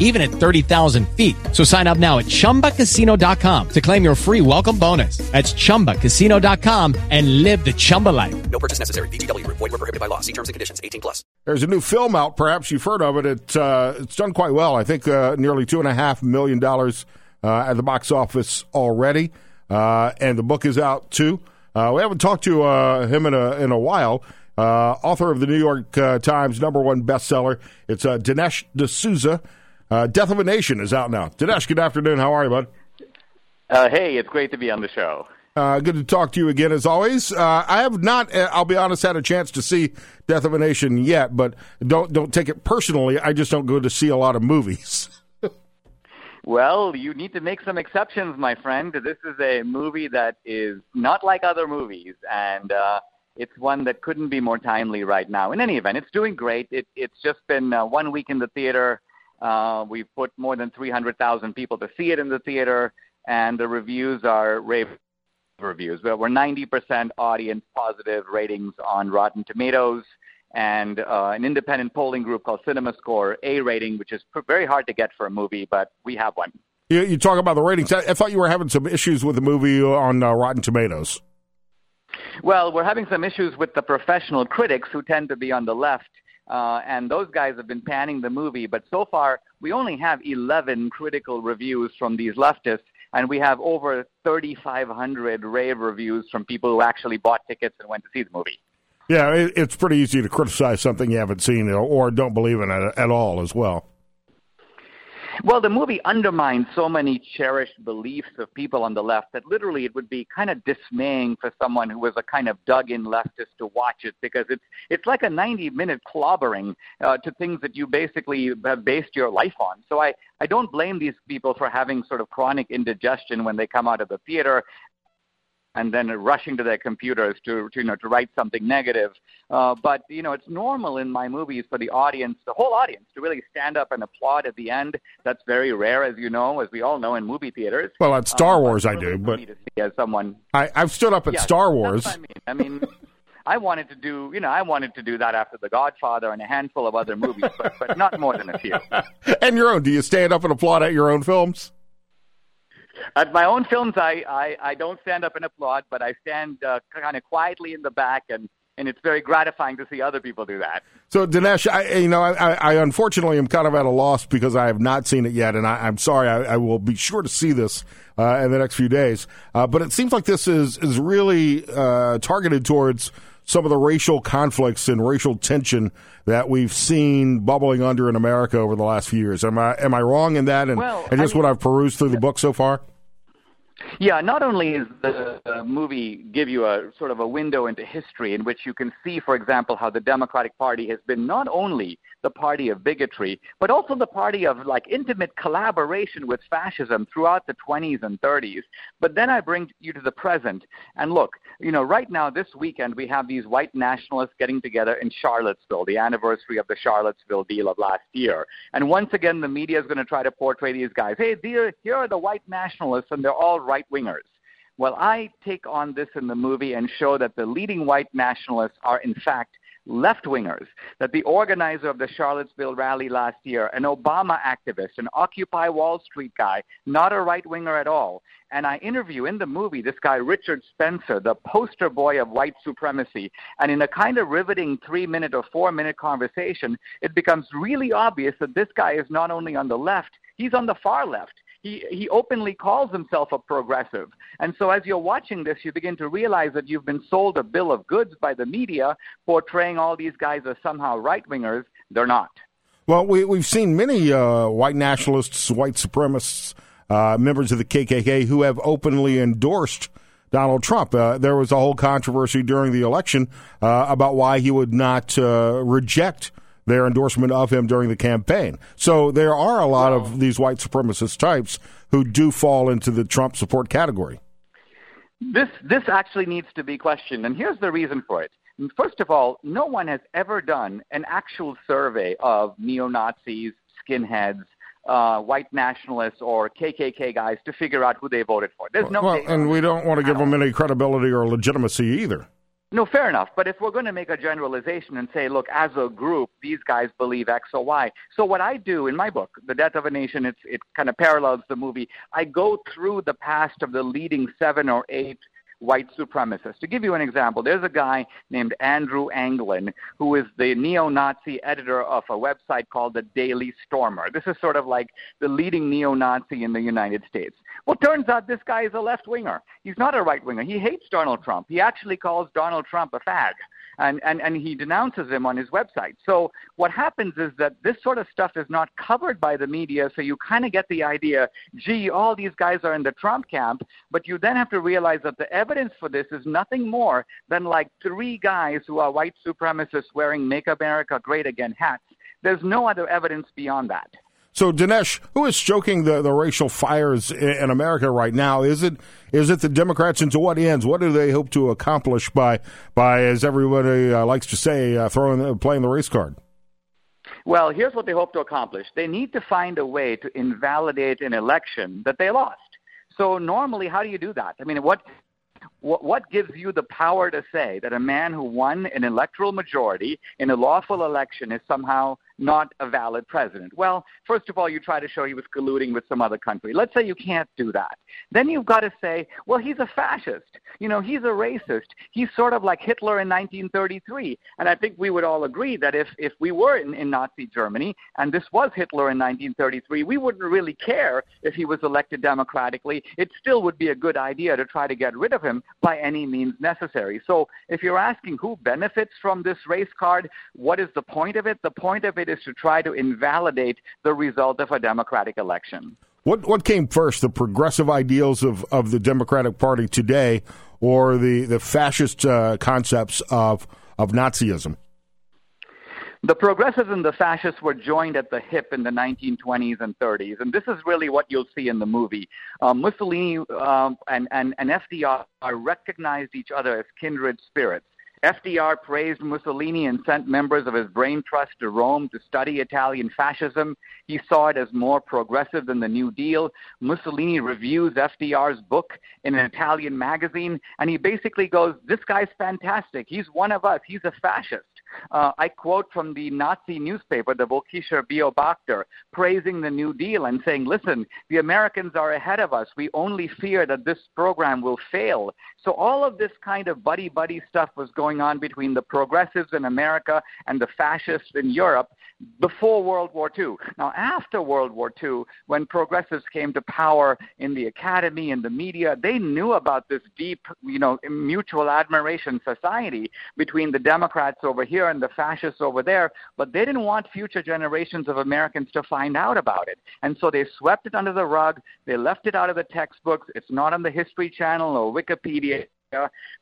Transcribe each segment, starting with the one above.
even at 30,000 feet. So sign up now at chumbacasino.com to claim your free welcome bonus. That's chumbacasino.com and live the Chumba life. No purchase necessary. VGW Group. Void were prohibited by law. See terms and conditions. 18 plus. There's a new film out. Perhaps you've heard of it. It uh, it's done quite well. I think uh, nearly two and a half million dollars uh, at the box office already, uh, and the book is out too. Uh, we haven't talked to uh, him in a in a while. author of the New York Times number one bestseller. It's Dinesh D'Souza. Death of a Nation is out now. Dinesh, good afternoon. How are you, bud? hey, it's great to be on the show. Uh, good to talk to you again, as always. Uh, I have not, uh, I'll be honest, had a chance to see Death of a Nation yet, but don't don't take it personally. I just don't go to see a lot of movies. well, you need to make some exceptions, my friend. This is a movie that is not like other movies, and uh, it's one that couldn't be more timely right now. In any event, it's doing great. It, it's just been uh, one week in the theater. Uh, we've put more than 300,000 people to see it in the theater, and the reviews are rave reviews. But we're 90% audience positive ratings on Rotten Tomatoes and uh, an independent polling group called CinemaScore A rating, which is very hard to get for a movie, but we have one. You, you talk about the ratings. I, I, thought you were having some issues with the movie on uh, Rotten Tomatoes. Well, we're having some issues with the professional critics who tend to be on the left. Uh, and those guys have been panning the movie, but so far we only have 11 critical reviews from these leftists, and we have over 3,500 rave reviews from people who actually bought tickets and went to see the movie. Yeah, it's pretty easy to criticize something you haven't seen or don't believe in at all as well. Well, the movie undermines so many cherished beliefs of people on the left that literally it would be kind of dismaying for someone who was a kind of dug-in leftist to watch it because it's it's like a 90-minute clobbering uh, to things that you basically have based your life on. So I I don't blame these people for having sort of chronic indigestion when they come out of the theater and then rushing to their computers to, to you know to write something negative. Uh, but you know, it's normal in my movies for the audience, the whole audience, to really stand up and applaud at the end. That's very rare, as you know, as we all know in movie theaters. Well, at Star um, Wars, I do, but as someone, I, I've stood up at yes, Star Wars. I mean, I mean. I wanted to do, you know, I wanted to do that after The Godfather and a handful of other movies, but, but not more than a few. and your own? Do you stand up and applaud at your own films? At my own films, I, I, I don't stand up and applaud, but I stand uh, kind of quietly in the back, and, and it's very gratifying to see other people do that. So, Dinesh, I, you know, I, I unfortunately am kind of at a loss because I have not seen it yet, and I, am sorry. I, I, will be sure to see this uh, in the next few days. Uh, but it seems like this is is really uh, targeted towards some of the racial conflicts and racial tension that we've seen bubbling under in America over the last few years. Am I am I wrong in that? And, well, and just mean, what I've perused through the book so far. Yeah, not only is the uh, movie give you a sort of a window into history in which you can see, for example, how the Democratic Party has been not only the party of bigotry, but also the party of like intimate collaboration with fascism throughout the 20s and 30s. But then I bring you to the present. And look, you know, right now, this weekend, we have these white nationalists getting together in Charlottesville, the anniversary of the Charlottesville deal of last year. And once again, the media is going to try to portray these guys. Hey, here are the white nationalists, and they're all right wingers. Well, I take on this in the movie and show that the leading white nationalists are, in fact, left wingers, that the organizer of the Charlottesville rally last year, an Obama activist, an Occupy Wall Street guy, not a right winger at all. And I interview in the movie this guy, Richard Spencer, the poster boy of white supremacy. And in a kind of riveting three minute or four minute conversation, it becomes really obvious that this guy is not only on the left, he's on the far left he, he openly calls himself a progressive. And so as you're watching this, you begin to realize that you've been sold a bill of goods by the media portraying all these guys as somehow right wingers. They're not. Well, we, we've seen many uh, white nationalists, white supremacists, uh, members of the KKK who have openly endorsed Donald Trump. Uh, there was a whole controversy during the election uh, about why he would not uh, reject their endorsement of him during the campaign. So there are a lot of these white supremacist types who do fall into the Trump support category. This this actually needs to be questioned, and here's the reason for it. First of all, no one has ever done an actual survey of neo Nazis, skinheads, uh, white nationalists, or KKK guys to figure out who they voted for. There's no. Well, and we don't want to give them any credibility or legitimacy either. No, fair enough. But if we're going to make a generalization and say, look, as a group, these guys believe X or Y. So what I do in my book, The Death of a Nation, it's, it kind of parallels the movie. I go through the past of the leading seven or eight white supremacists. To give you an example, there's a guy named Andrew Anglin who is the neo Nazi editor of a website called the Daily Stormer. This is sort of like the leading neo Nazi in the United States. Well, turns out this guy is a left winger. He's not a right winger. He hates Donald Trump. He actually calls Donald Trump a fag and, and, and he denounces him on his website. So what happens is that this sort of stuff is not covered by the media, so you kind of get the idea, gee, all these guys are in the Trump camp, but you then have to realize that the evidence for this is nothing more than like three guys who are white supremacists wearing Make America Great Again hats. There's no other evidence beyond that. So, Dinesh, who is stoking the, the racial fires in, America right now? Is it is it the Democrats, and to what ends? What do they hope to accomplish by by, as everybody uh, likes to say, uh, throwing uh, playing the race card? Well, here's what they hope to accomplish. They need to find a way to invalidate an election that they lost. So normally, how do you do that? I mean, what, what gives you the power to say that a man who won an electoral majority in a lawful election is somehow not a valid president? Well, first of all, you try to show he was colluding with some other country. Let's say you can't do that. Then you've got to say, well, he's a fascist. You know, he's a racist. He's sort of like Hitler in 1933. And I think we would all agree that if, if we were in, in Nazi Germany and this was Hitler in 1933, we wouldn't really care if he was elected democratically. It still would be a good idea to try to get rid of him by any means necessary. So if you're asking who benefits from this race card, what is the point of it? The point of it is to try to invalidate the result of a democratic election. What what came first, the progressive ideals of, of the Democratic Party today, or the the fascist uh, concepts of of Nazism? The progressives and the fascists were joined at the hip in the 1920s and 30s, and this is really what you'll see in the movie. Um, Mussolini um, and, and, and FDR recognized each other as kindred spirits. FDR praised Mussolini and sent members of his brain trust to Rome to study Italian fascism. He saw it as more progressive than the New Deal. Mussolini reviews FDR's book in an Italian magazine, and he basically goes, This guy's fantastic. He's one of us. He's a fascist. Uh, I quote from the Nazi newspaper, the Völkischer Beobachter, praising the New Deal and saying, listen, the Americans are ahead of us. We only fear that this program will fail. So all of this kind of buddy buddy stuff was going on between the progressives in America and the fascists in Europe before World War II. Now, after World War II, when progressives came to power in the academy and the media, they knew about this deep, you know, mutual admiration society between the Democrats over here and the fascists over there, but they didn't want future generations of Americans to find out about it. And so they swept it under the rug. They left it out of the textbooks. It's not on the History Channel or Wikipedia.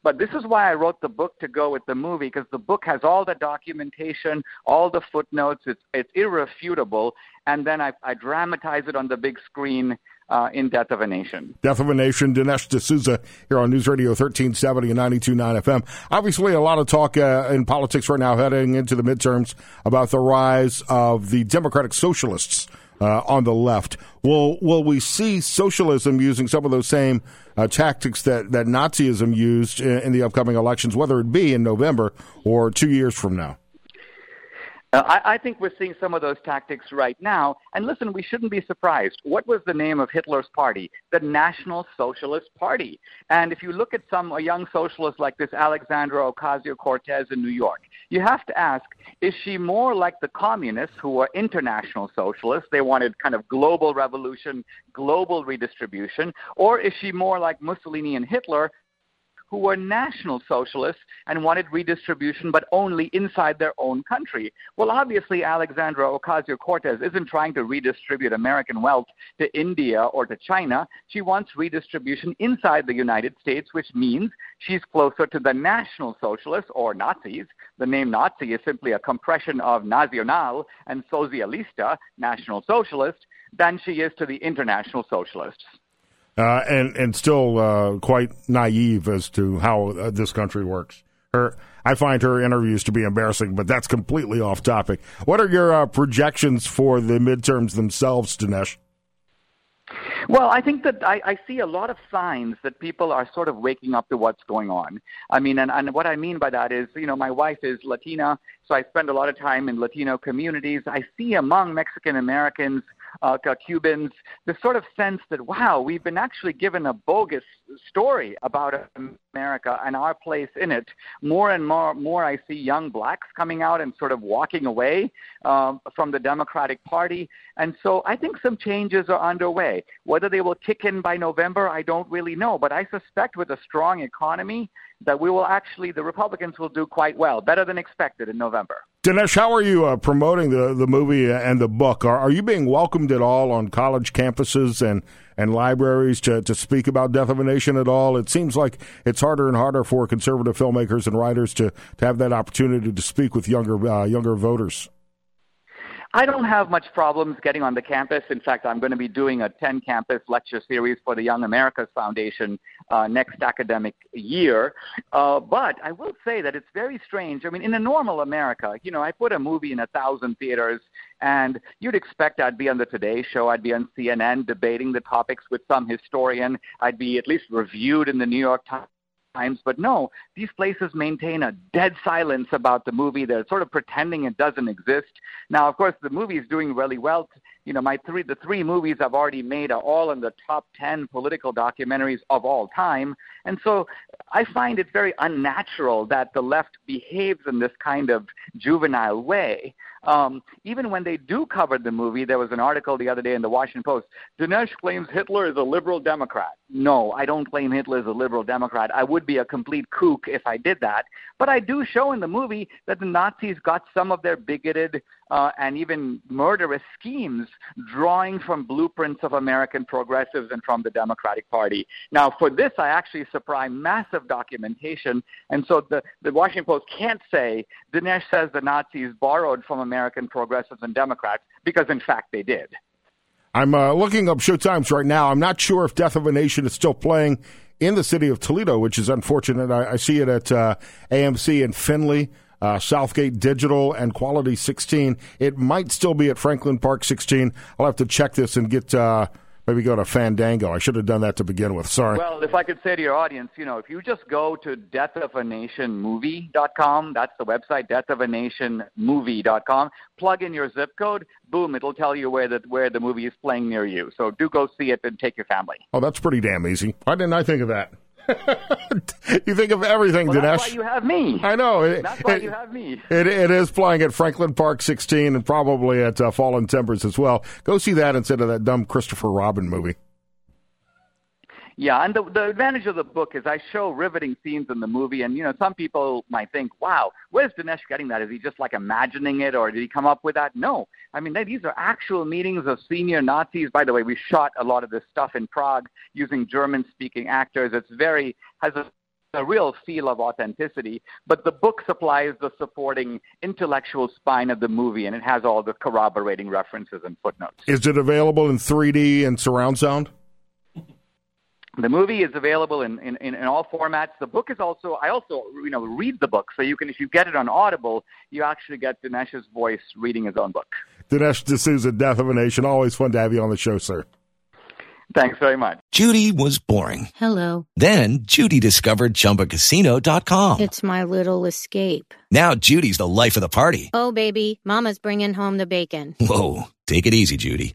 But this is why I wrote the book to go with the movie because the book has all the documentation, all the footnotes. It's it's irrefutable, and then I, I dramatize it on the big screen uh, in Death of a Nation. Death of a Nation, Dinesh D'Souza here on News Radio 1370 and 92.9 FM. Obviously, a lot of talk uh, in politics right now heading into the midterms about the rise of the Democratic Socialists uh, on the left. Will will we see socialism using some of those same uh, tactics that, that Nazism used in, in, the upcoming elections, whether it be in November or two years from now? Uh, I, I think we're seeing some of those tactics right now. And listen, we shouldn't be surprised. What was the name of Hitler's party? The National Socialist Party. And if you look at some a young socialist like this Alexandra Ocasio Cortez in New York, you have to ask is she more like the communists who were international socialists? They wanted kind of global revolution, global redistribution. Or is she more like Mussolini and Hitler who were national socialists and wanted redistribution, but only inside their own country. Well, obviously, Alexandra Ocasio Cortez isn't trying to redistribute American wealth to India or to China. She wants redistribution inside the United States, which means she's closer to the national socialists or Nazis. The name Nazi is simply a compression of nacional and socialista, national socialist, than she is to the international socialists uh, and and still uh, quite naive as to how uh, this country works. Her, I find her interviews to be embarrassing, but that's completely off topic. What are your uh, projections for the midterms themselves, Dinesh? Well, I think that I, I see a lot of signs that people are sort of waking up to what's going on. I mean, and, and what I mean by that is, you know, my wife is Latina, so I spend a lot of time in Latino communities. I see among Mexican Americans uh, Cubans, this sort of sense that, wow, we've been actually given a bogus story about America and our place in it. More and more, more I see young blacks coming out and sort of walking away um, from the Democratic Party. And so I think some changes are underway. Whether they will kick in by November, I don't really know. But I suspect with a strong economy that we will actually, the Republicans will do quite well, better than expected in November. Dinesh, how are you uh, promoting the, the movie and the book? Are, are you being welcomed at all on college campuses and, and libraries to, to speak about Death of a Nation at all? It seems like it's harder and harder for conservative filmmakers and writers to, to have that opportunity to speak with younger uh, younger voters. I don't have much problems getting on the campus. In fact, I'm going to be doing a 10 campus lecture series for the Young Americas Foundation uh, next academic year. Uh, but I will say that it's very strange. I mean, in a normal America, you know, I put a movie in a thousand theaters, and you'd expect I'd be on the Today Show, I'd be on CNN debating the topics with some historian, I'd be at least reviewed in the New York Times times, but no, these places maintain a dead silence about the movie. They're sort of pretending it doesn't exist. Now, of course, the movie is doing really well. You know, my three the three movies I've already made are all in the top ten political documentaries of all time, and so I find it very unnatural that the left behaves in this kind of juvenile way. Um, even when they do cover the movie, there was an article the other day in the Washington Post. Dinesh claims Hitler is a liberal Democrat. No, I don't claim Hitler is a liberal Democrat. I would be a complete kook if I did that. But I do show in the movie that the Nazis got some of their bigoted uh, and even murderous schemes drawing from blueprints of American progressives and from the Democratic Party. Now, for this, I actually supply massive documentation, and so the, the Washington Post can't say Dinesh says the Nazis borrowed from American progressives and Democrats, because in fact they did. I'm uh, looking up Showtimes right now. I'm not sure if Death of a Nation is still playing in the city of Toledo, which is unfortunate. I, I see it at uh, AMC in Findlay uh, Southgate Digital and Quality 16. It might still be at Franklin Park 16. I'll have to check this and get. Uh, maybe go to Fandango. I should have done that to begin with. Sorry. Well, if I could say to your audience, you know, if you just go to deathofanationmovie.com, that's the website, deathofanationmovie.com, plug in your zip code, boom, it'll tell you where the, where the movie is playing near you. So do go see it and take your family. Oh, that's pretty damn easy. Why didn't I think of that? you think of everything, well, Dinesh. That's why you have me. I know. It, that's why it, you have me. It, it is playing at Franklin Park 16 and probably at uh, Fallen Timbers as well. Go see that instead of that dumb Christopher Robin movie. Yeah, and the, the advantage of the book is I show riveting scenes in the movie, and you know some people might think, "Wow, where's Dinesh getting that? Is he just like imagining it, or did he come up with that?" No, I mean these are actual meetings of senior Nazis. By the way, we shot a lot of this stuff in Prague using German-speaking actors. It's very has a a real feel of authenticity, but the book supplies the supporting intellectual spine of the movie, and it has all the corroborating references and footnotes. Is it available in 3D and surround sound? The movie is available in, in, in, all formats. The book is also I also you know read the book, so you can if you get it on Audible, you actually get Dinesh's voice reading his own book. Dinesh D'Souza, Death of a Nation. Always fun to have you on the show, sir. Thanks very much. Judy was boring. Hello. Then Judy discovered ChumbaCasino.com. It's my little escape. Now Judy's the life of the party. Oh baby, Mama's bringing home the bacon. Whoa, take it easy, Judy.